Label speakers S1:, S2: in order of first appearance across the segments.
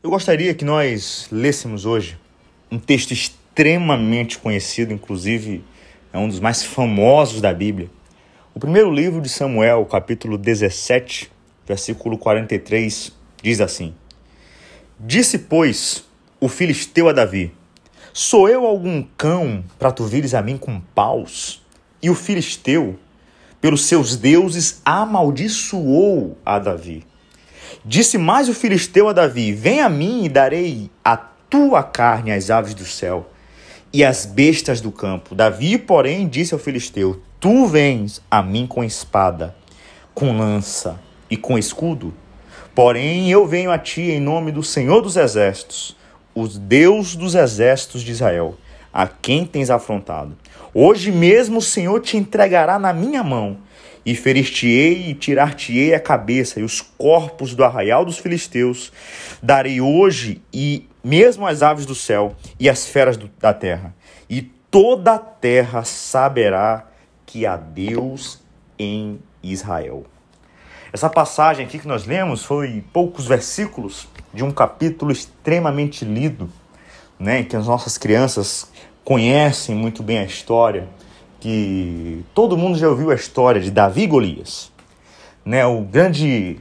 S1: Eu gostaria que nós lêssemos hoje um texto extremamente conhecido, inclusive é um dos mais famosos da Bíblia. O primeiro livro de Samuel, capítulo 17, versículo 43, diz assim: Disse, pois, o filisteu a Davi: Sou eu algum cão para tu vires a mim com paus? E o filisteu, pelos seus deuses, amaldiçoou a Davi. Disse mais o filisteu a Davi: Vem a mim e darei a tua carne às aves do céu e às bestas do campo. Davi, porém, disse ao filisteu: Tu vens a mim com espada, com lança e com escudo. Porém, eu venho a ti em nome do Senhor dos Exércitos, o Deus dos exércitos de Israel, a quem tens afrontado. Hoje mesmo o Senhor te entregará na minha mão e ferir-te-ei e tirar-te-ei a cabeça e os corpos do arraial dos filisteus. Darei hoje e mesmo as aves do céu e as feras do, da terra. E toda a terra saberá que há Deus em Israel. Essa passagem aqui que nós lemos foi poucos versículos de um capítulo extremamente lido, né, que as nossas crianças conhecem muito bem a história que todo mundo já ouviu a história de Davi e Golias, né? O grande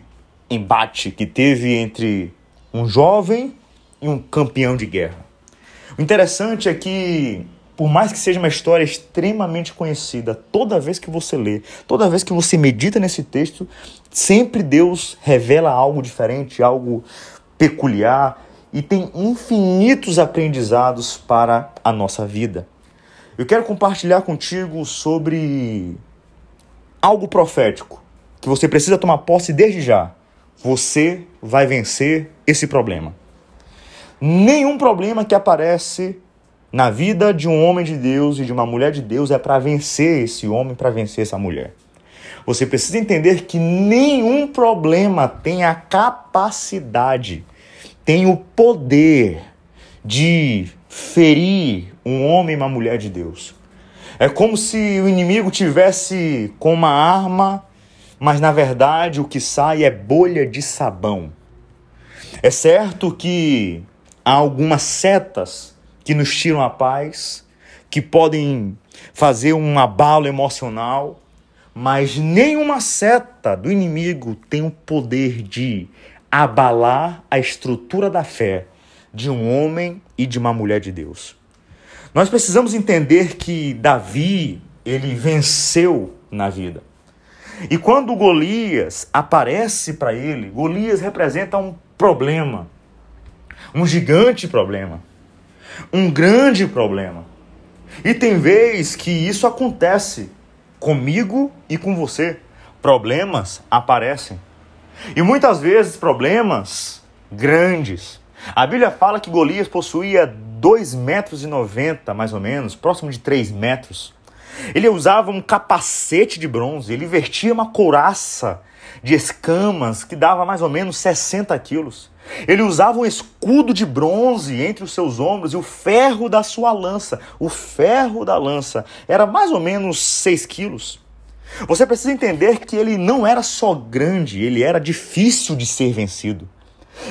S1: embate que teve entre um jovem e um campeão de guerra. O interessante é que, por mais que seja uma história extremamente conhecida, toda vez que você lê, toda vez que você medita nesse texto, sempre Deus revela algo diferente, algo peculiar e tem infinitos aprendizados para a nossa vida. Eu quero compartilhar contigo sobre algo profético que você precisa tomar posse desde já. Você vai vencer esse problema. Nenhum problema que aparece na vida de um homem de Deus e de uma mulher de Deus é para vencer esse homem, para vencer essa mulher. Você precisa entender que nenhum problema tem a capacidade, tem o poder de ferir um homem e uma mulher de Deus. É como se o inimigo tivesse com uma arma, mas na verdade o que sai é bolha de sabão. É certo que há algumas setas que nos tiram a paz, que podem fazer um abalo emocional, mas nenhuma seta do inimigo tem o poder de abalar a estrutura da fé de um homem e de uma mulher de Deus. Nós precisamos entender que Davi, ele venceu na vida. E quando Golias aparece para ele, Golias representa um problema, um gigante problema, um grande problema. E tem vez que isso acontece comigo e com você. Problemas aparecem. E muitas vezes problemas grandes, a Bíblia fala que Golias possuía 2 metros e 90, mais ou menos, próximo de 3 metros. Ele usava um capacete de bronze, ele vestia uma couraça de escamas que dava mais ou menos 60 quilos. Ele usava um escudo de bronze entre os seus ombros e o ferro da sua lança. O ferro da lança era mais ou menos 6 quilos. Você precisa entender que ele não era só grande, ele era difícil de ser vencido.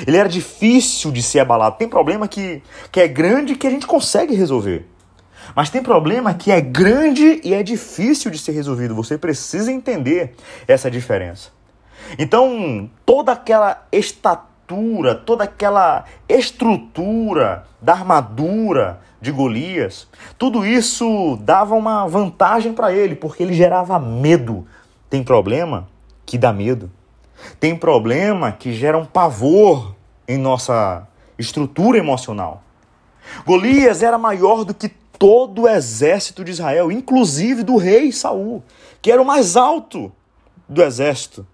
S1: Ele era difícil de ser abalado. Tem problema que, que é grande que a gente consegue resolver. Mas tem problema que é grande e é difícil de ser resolvido. Você precisa entender essa diferença. Então, toda aquela estatura, toda aquela estrutura da armadura de Golias, tudo isso dava uma vantagem para ele, porque ele gerava medo. Tem problema que dá medo. Tem problema que gera um pavor em nossa estrutura emocional. Golias era maior do que todo o exército de Israel, inclusive do rei Saul, que era o mais alto do exército.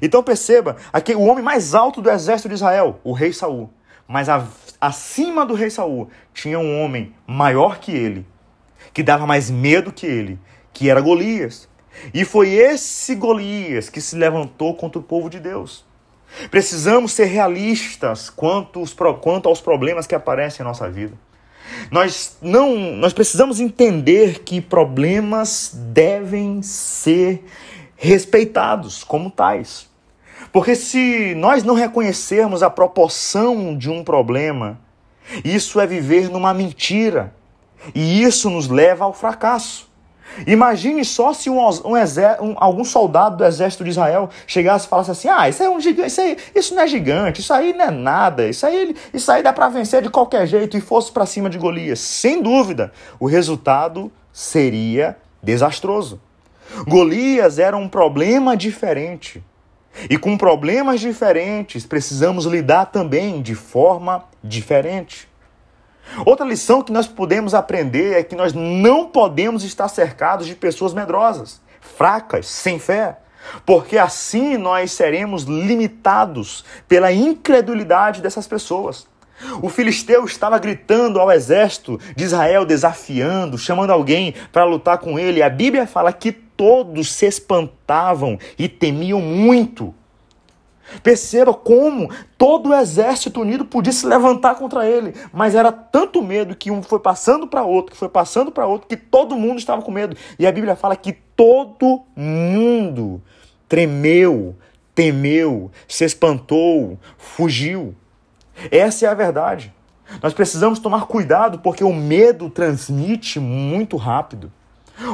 S1: Então perceba, aqui o homem mais alto do exército de Israel, o rei Saul. Mas a, acima do rei Saul tinha um homem maior que ele, que dava mais medo que ele, que era Golias. E foi esse Golias que se levantou contra o povo de Deus. Precisamos ser realistas quanto, os, quanto aos problemas que aparecem em nossa vida. Nós não, nós precisamos entender que problemas devem ser respeitados como tais. Porque se nós não reconhecermos a proporção de um problema, isso é viver numa mentira. E isso nos leva ao fracasso. Imagine só se um, um, um, algum soldado do exército de Israel chegasse e falasse assim: Ah, isso é um gigante, isso, aí, isso não é gigante, isso aí não é nada, isso aí, isso aí dá para vencer de qualquer jeito e fosse para cima de Golias. Sem dúvida, o resultado seria desastroso. Golias era um problema diferente. E com problemas diferentes, precisamos lidar também de forma diferente. Outra lição que nós podemos aprender é que nós não podemos estar cercados de pessoas medrosas, fracas, sem fé, porque assim nós seremos limitados pela incredulidade dessas pessoas. O filisteu estava gritando ao exército de Israel, desafiando, chamando alguém para lutar com ele. A Bíblia fala que todos se espantavam e temiam muito. Perceba como todo o exército unido podia se levantar contra ele, mas era tanto medo que um foi passando para outro, que foi passando para outro, que todo mundo estava com medo. E a Bíblia fala que todo mundo tremeu, temeu, se espantou, fugiu. Essa é a verdade. Nós precisamos tomar cuidado porque o medo transmite muito rápido.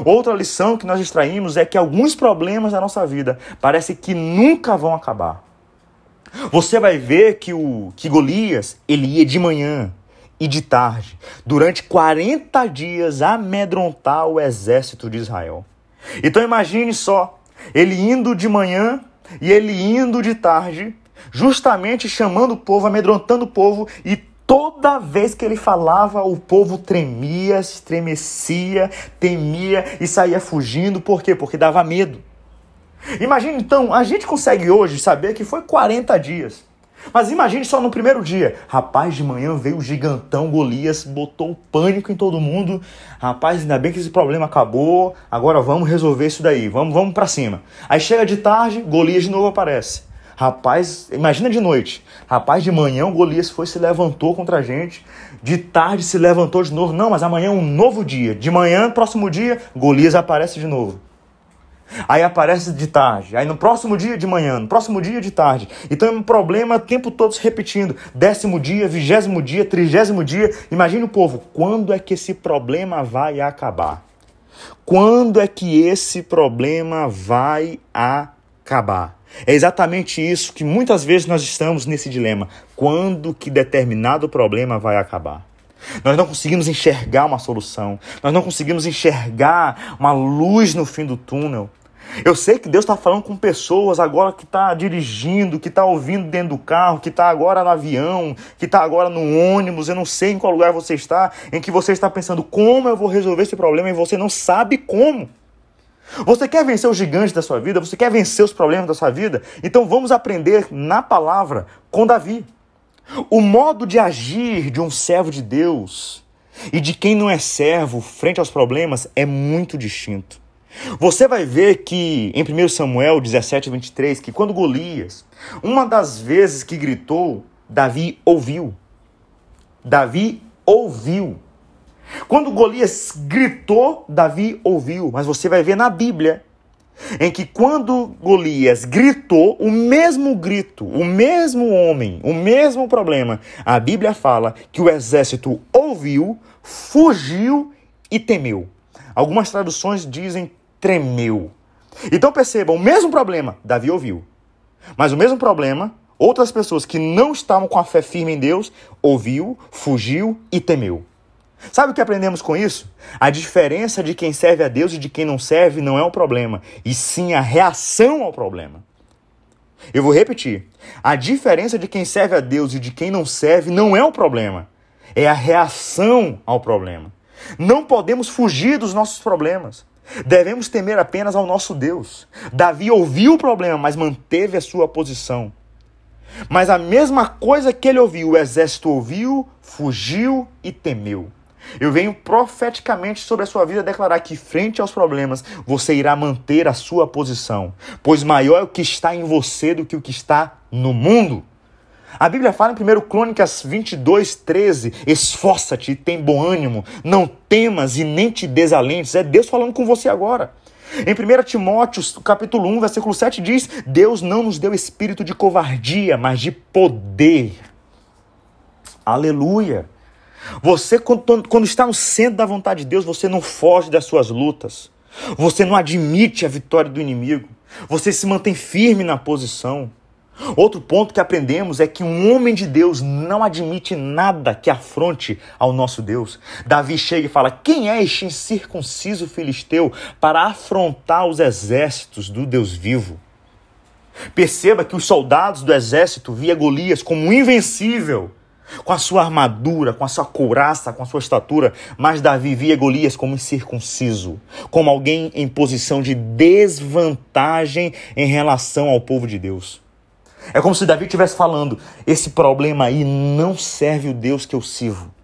S1: Outra lição que nós extraímos é que alguns problemas da nossa vida parece que nunca vão acabar. Você vai ver que o que Golias, ele ia de manhã e de tarde, durante 40 dias amedrontar o exército de Israel. Então imagine só, ele indo de manhã e ele indo de tarde, justamente chamando o povo, amedrontando o povo e Toda vez que ele falava, o povo tremia, estremecia, temia e saía fugindo. Por quê? Porque dava medo. Imagine então, a gente consegue hoje saber que foi 40 dias. Mas imagine só no primeiro dia. Rapaz, de manhã veio o gigantão Golias, botou pânico em todo mundo. Rapaz, ainda bem que esse problema acabou. Agora vamos resolver isso daí. Vamos, vamos para cima. Aí chega de tarde, Golias de novo aparece. Rapaz, imagina de noite. Rapaz, de manhã o Golias foi se levantou contra a gente. De tarde se levantou de novo. Não, mas amanhã é um novo dia. De manhã, próximo dia, Golias aparece de novo. Aí aparece de tarde, aí no próximo dia de manhã, no próximo dia de tarde. Então é um problema o tempo todo se repetindo. Décimo dia, vigésimo dia, trigésimo dia. Imagine o povo, quando é que esse problema vai acabar? Quando é que esse problema vai acabar? É exatamente isso que muitas vezes nós estamos nesse dilema. Quando que determinado problema vai acabar? Nós não conseguimos enxergar uma solução. Nós não conseguimos enxergar uma luz no fim do túnel. Eu sei que Deus está falando com pessoas agora que está dirigindo, que está ouvindo dentro do carro, que está agora no avião, que está agora no ônibus. Eu não sei em qual lugar você está, em que você está pensando como eu vou resolver esse problema e você não sabe como. Você quer vencer os gigantes da sua vida? Você quer vencer os problemas da sua vida? Então vamos aprender na palavra com Davi. O modo de agir de um servo de Deus e de quem não é servo frente aos problemas é muito distinto. Você vai ver que em 1 Samuel 17, 23, que quando Golias, uma das vezes que gritou, Davi ouviu. Davi ouviu. Quando Golias gritou, Davi ouviu. Mas você vai ver na Bíblia em que quando Golias gritou, o mesmo grito, o mesmo homem, o mesmo problema, a Bíblia fala que o exército ouviu, fugiu e temeu. Algumas traduções dizem tremeu. Então percebam, o mesmo problema, Davi ouviu. Mas o mesmo problema, outras pessoas que não estavam com a fé firme em Deus, ouviu, fugiu e temeu. Sabe o que aprendemos com isso? A diferença de quem serve a Deus e de quem não serve não é o problema, e sim a reação ao problema. Eu vou repetir. A diferença de quem serve a Deus e de quem não serve não é o problema, é a reação ao problema. Não podemos fugir dos nossos problemas. Devemos temer apenas ao nosso Deus. Davi ouviu o problema, mas manteve a sua posição. Mas a mesma coisa que ele ouviu, o exército ouviu, fugiu e temeu. Eu venho profeticamente sobre a sua vida declarar que, frente aos problemas, você irá manter a sua posição, pois maior é o que está em você do que o que está no mundo. A Bíblia fala em 1 Crônicas 22, 13: Esforça-te e tem bom ânimo, não temas e nem te desalentes. É Deus falando com você agora. Em 1 Timóteo, capítulo 1, versículo 7 diz: Deus não nos deu espírito de covardia, mas de poder. Aleluia. Você, quando está no centro da vontade de Deus, você não foge das suas lutas. Você não admite a vitória do inimigo. Você se mantém firme na posição. Outro ponto que aprendemos é que um homem de Deus não admite nada que afronte ao nosso Deus. Davi chega e fala: Quem é este incircunciso filisteu para afrontar os exércitos do Deus vivo? Perceba que os soldados do exército via Golias como invencível, com a sua armadura, com a sua couraça, com a sua estatura, mas Davi via Golias como incircunciso, como alguém em posição de desvantagem em relação ao povo de Deus. É como se Davi estivesse falando: esse problema aí não serve o Deus que eu sirvo.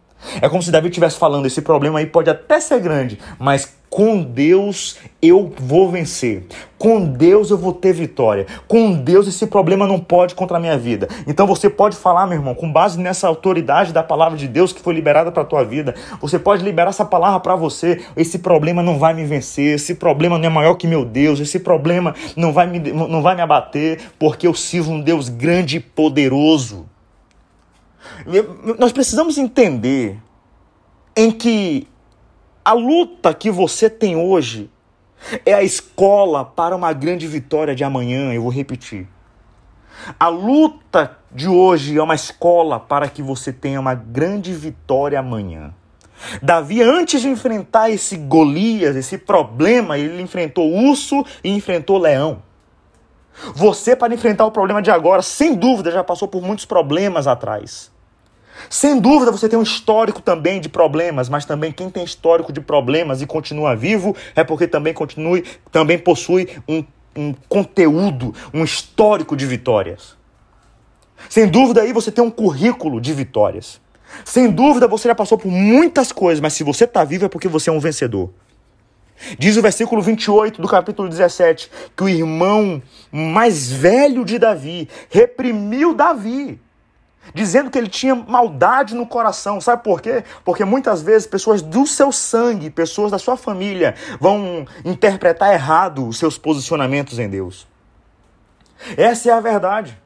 S1: É como se Davi estivesse falando: esse problema aí pode até ser grande, mas com Deus eu vou vencer. Com Deus eu vou ter vitória. Com Deus esse problema não pode contra a minha vida. Então você pode falar, meu irmão, com base nessa autoridade da palavra de Deus que foi liberada para a tua vida, você pode liberar essa palavra para você. Esse problema não vai me vencer. Esse problema não é maior que meu Deus. Esse problema não vai me, não vai me abater, porque eu sirvo um Deus grande e poderoso. Nós precisamos entender em que a luta que você tem hoje é a escola para uma grande vitória de amanhã. Eu vou repetir. A luta de hoje é uma escola para que você tenha uma grande vitória amanhã. Davi, antes de enfrentar esse Golias, esse problema, ele enfrentou urso e enfrentou leão. Você, para enfrentar o problema de agora, sem dúvida, já passou por muitos problemas atrás. Sem dúvida você tem um histórico também de problemas, mas também quem tem histórico de problemas e continua vivo é porque também continue, também possui um, um conteúdo, um histórico de vitórias. Sem dúvida aí você tem um currículo de vitórias. Sem dúvida você já passou por muitas coisas, mas se você está vivo é porque você é um vencedor. Diz o versículo 28 do capítulo 17 que o irmão mais velho de Davi reprimiu Davi dizendo que ele tinha maldade no coração. Sabe por quê? Porque muitas vezes pessoas do seu sangue, pessoas da sua família, vão interpretar errado os seus posicionamentos em Deus. Essa é a verdade.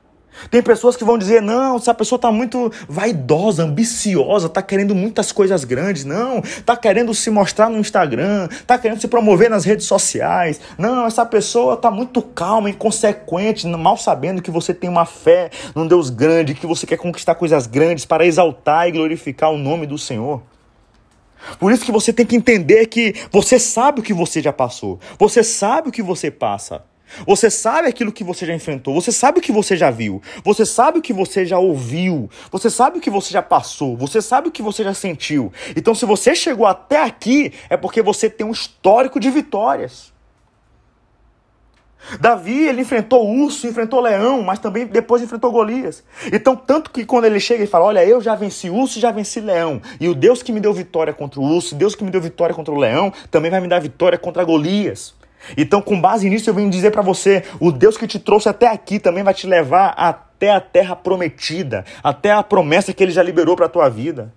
S1: Tem pessoas que vão dizer: não, essa pessoa está muito vaidosa, ambiciosa, está querendo muitas coisas grandes. Não, está querendo se mostrar no Instagram, está querendo se promover nas redes sociais. Não, essa pessoa está muito calma, inconsequente, mal sabendo que você tem uma fé num Deus grande, que você quer conquistar coisas grandes para exaltar e glorificar o nome do Senhor. Por isso que você tem que entender que você sabe o que você já passou, você sabe o que você passa. Você sabe aquilo que você já enfrentou, você sabe o que você já viu, você sabe o que você já ouviu, você sabe o que você já passou, você sabe o que você já sentiu. Então, se você chegou até aqui, é porque você tem um histórico de vitórias. Davi, ele enfrentou urso, enfrentou leão, mas também depois enfrentou Golias. Então, tanto que quando ele chega e fala: Olha, eu já venci urso e já venci leão. E o Deus que me deu vitória contra o urso, Deus que me deu vitória contra o leão, também vai me dar vitória contra Golias. Então, com base nisso, eu venho dizer para você: o Deus que te trouxe até aqui também vai te levar até a terra prometida, até a promessa que ele já liberou para a tua vida.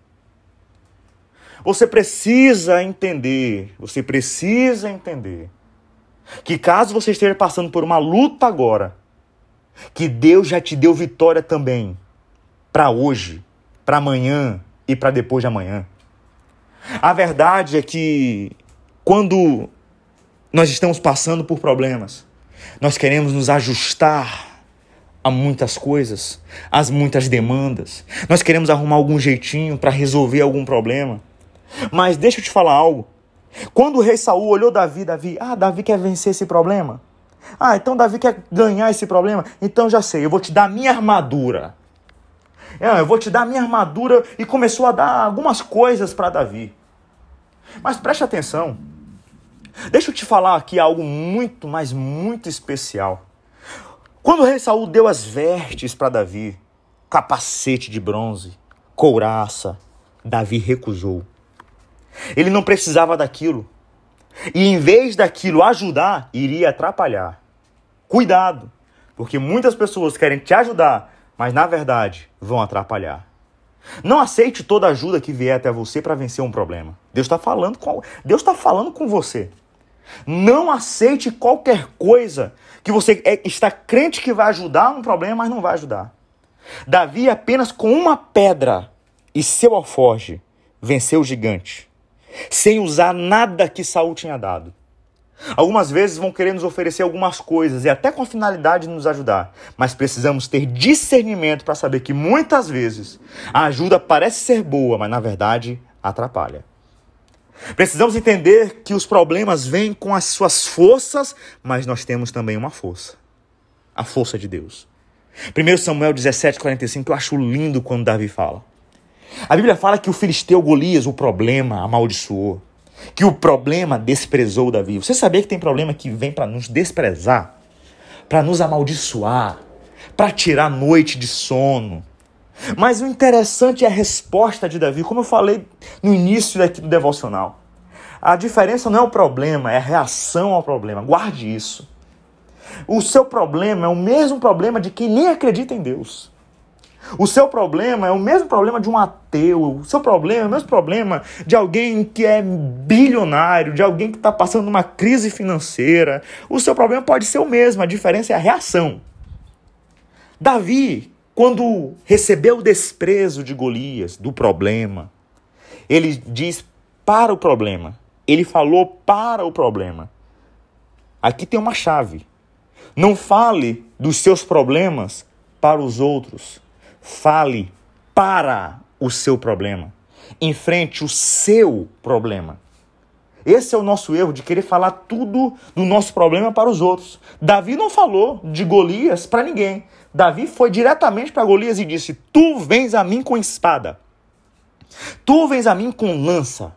S1: Você precisa entender, você precisa entender que caso você esteja passando por uma luta agora, que Deus já te deu vitória também para hoje, para amanhã e para depois de amanhã. A verdade é que quando nós estamos passando por problemas. Nós queremos nos ajustar a muitas coisas, às muitas demandas. Nós queremos arrumar algum jeitinho para resolver algum problema. Mas deixa eu te falar algo. Quando o rei Saul olhou Davi, Davi, ah, Davi quer vencer esse problema. Ah, então Davi quer ganhar esse problema. Então já sei, eu vou te dar minha armadura. É, eu vou te dar minha armadura e começou a dar algumas coisas para Davi. Mas preste atenção. Deixa eu te falar aqui algo muito, mas muito especial. Quando o rei Saul deu as vestes para Davi, capacete de bronze, couraça, Davi recusou. Ele não precisava daquilo. E em vez daquilo ajudar, iria atrapalhar. Cuidado, porque muitas pessoas querem te ajudar, mas na verdade vão atrapalhar. Não aceite toda ajuda que vier até você para vencer um problema. Deus está falando com Deus está falando com você. Não aceite qualquer coisa que você é, está crente que vai ajudar no problema, mas não vai ajudar. Davi apenas com uma pedra e seu alforge venceu o gigante, sem usar nada que Saul tinha dado. Algumas vezes vão querer nos oferecer algumas coisas e até com a finalidade de nos ajudar, mas precisamos ter discernimento para saber que muitas vezes a ajuda parece ser boa, mas na verdade atrapalha. Precisamos entender que os problemas vêm com as suas forças, mas nós temos também uma força a força de Deus. 1 Samuel 17, 45, eu acho lindo quando Davi fala. A Bíblia fala que o filisteu Golias, o problema, amaldiçoou. Que o problema desprezou Davi. Você sabia que tem problema que vem para nos desprezar, para nos amaldiçoar, para tirar noite de sono. Mas o interessante é a resposta de Davi, como eu falei no início daqui do devocional. A diferença não é o problema, é a reação ao problema. Guarde isso. O seu problema é o mesmo problema de quem nem acredita em Deus. O seu problema é o mesmo problema de um ateu. O seu problema é o mesmo problema de alguém que é bilionário, de alguém que está passando uma crise financeira. O seu problema pode ser o mesmo, a diferença é a reação. Davi, quando recebeu o desprezo de Golias, do problema, ele diz para o problema. Ele falou para o problema. Aqui tem uma chave. Não fale dos seus problemas para os outros. Fale para o seu problema. Enfrente o seu problema. Esse é o nosso erro de querer falar tudo do nosso problema para os outros. Davi não falou de Golias para ninguém. Davi foi diretamente para Golias e disse: Tu vens a mim com espada. Tu vens a mim com lança.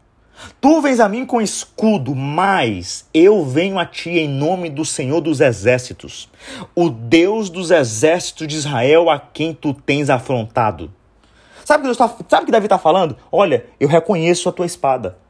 S1: Tu vens a mim com escudo, mas eu venho a ti em nome do Senhor dos Exércitos, o Deus dos exércitos de Israel a quem tu tens afrontado. Sabe o que, tá, que Davi está falando? Olha, eu reconheço a tua espada.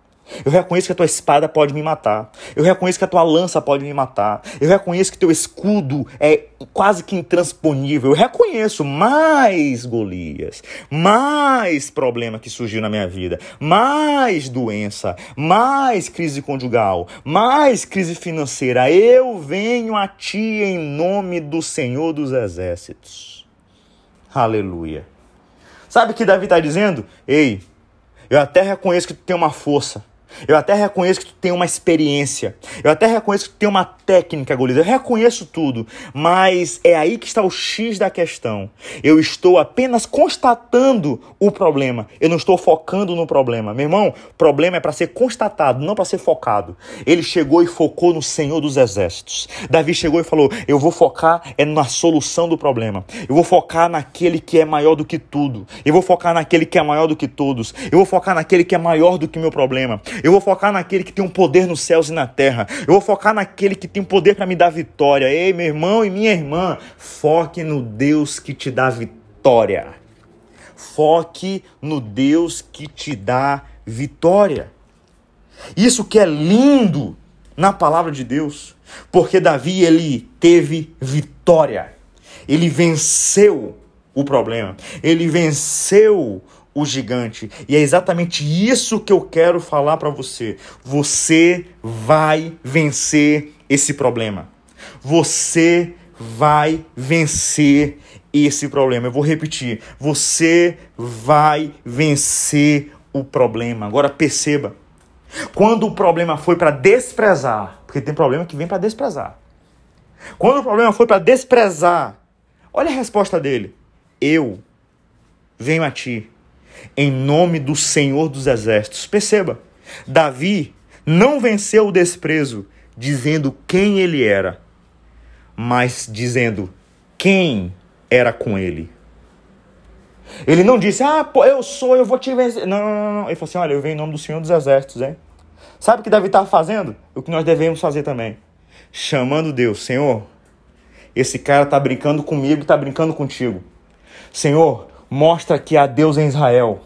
S1: Eu reconheço que a tua espada pode me matar. Eu reconheço que a tua lança pode me matar. Eu reconheço que teu escudo é quase que intransponível. Eu reconheço mais Golias, mais problema que surgiu na minha vida, mais doença, mais crise conjugal, mais crise financeira. Eu venho a ti em nome do Senhor dos Exércitos. Aleluia. Sabe o que Davi está dizendo? Ei, eu até reconheço que tu tem uma força. Eu até reconheço que tu tem uma experiência. Eu até reconheço que tu tem uma técnica, Golias. Eu reconheço tudo. Mas é aí que está o X da questão. Eu estou apenas constatando o problema. Eu não estou focando no problema. Meu irmão, problema é para ser constatado, não para ser focado. Ele chegou e focou no Senhor dos Exércitos. Davi chegou e falou: Eu vou focar é na solução do problema. Eu vou focar naquele que é maior do que tudo. Eu vou focar naquele que é maior do que todos. Eu vou focar naquele que é maior do que meu problema. Eu vou focar naquele que tem um poder nos céus e na terra. Eu vou focar naquele que tem poder para me dar vitória. Ei, meu irmão e minha irmã, foque no Deus que te dá vitória. Foque no Deus que te dá vitória. Isso que é lindo na palavra de Deus, porque Davi ele teve vitória. Ele venceu o problema. Ele venceu o gigante. E é exatamente isso que eu quero falar para você. Você vai vencer esse problema. Você vai vencer esse problema. Eu vou repetir. Você vai vencer o problema. Agora perceba. Quando o problema foi para desprezar, porque tem problema que vem para desprezar. Quando o problema foi para desprezar, olha a resposta dele. Eu venho a ti em nome do Senhor dos Exércitos. Perceba, Davi não venceu o desprezo dizendo quem ele era, mas dizendo quem era com ele. Ele não disse, ah, pô, eu sou, eu vou te vencer. Não, não, não. Ele falou assim: olha, eu venho em nome do Senhor dos Exércitos, hein? Sabe o que Davi estava fazendo? O que nós devemos fazer também. Chamando Deus, Senhor, esse cara está brincando comigo, está brincando contigo. Senhor, mostra que há Deus em Israel.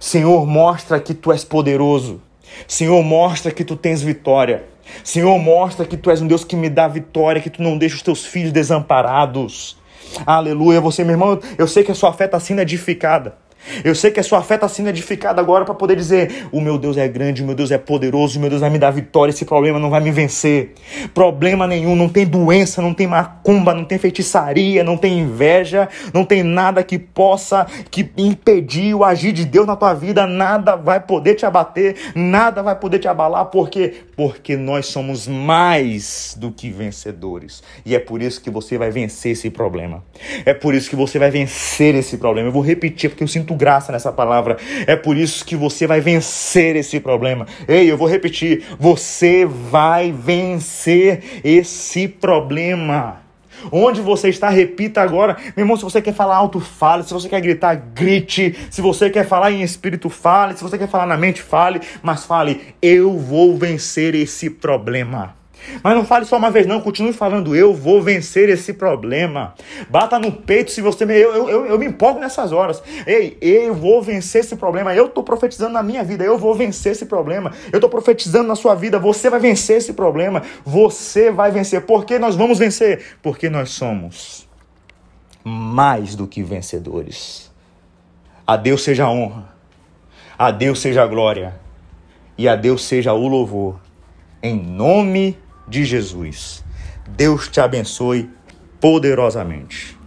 S1: Senhor, mostra que tu és poderoso. Senhor, mostra que tu tens vitória. Senhor, mostra que tu és um Deus que me dá vitória, que tu não deixa os teus filhos desamparados. Aleluia. Você, meu irmão, eu sei que a sua fé está sendo edificada. Eu sei que a sua fé está sendo edificada agora para poder dizer: o meu Deus é grande, o meu Deus é poderoso, o meu Deus vai me dar vitória, esse problema não vai me vencer. Problema nenhum, não tem doença, não tem macumba, não tem feitiçaria, não tem inveja, não tem nada que possa que impedir o agir de Deus na tua vida, nada vai poder te abater, nada vai poder te abalar, por quê? Porque nós somos mais do que vencedores. E é por isso que você vai vencer esse problema. É por isso que você vai vencer esse problema. Eu vou repetir porque eu sinto graça nessa palavra. É por isso que você vai vencer esse problema. Ei, eu vou repetir. Você vai vencer esse problema. Onde você está, repita agora. Meu irmão, se você quer falar alto, fale. Se você quer gritar, grite. Se você quer falar em espírito, fale. Se você quer falar na mente, fale. Mas fale, eu vou vencer esse problema. Mas não fale só uma vez, não. Continue falando, eu vou vencer esse problema. Bata no peito se você. Eu, eu, eu, eu me empolgo nessas horas. Ei, eu vou vencer esse problema. Eu estou profetizando na minha vida. Eu vou vencer esse problema. Eu estou profetizando na sua vida. Você vai vencer esse problema. Você vai vencer. Por que nós vamos vencer? Porque nós somos mais do que vencedores. A Deus seja a honra. A Deus seja a glória. E a Deus seja o louvor. Em nome de Jesus. Deus te abençoe poderosamente.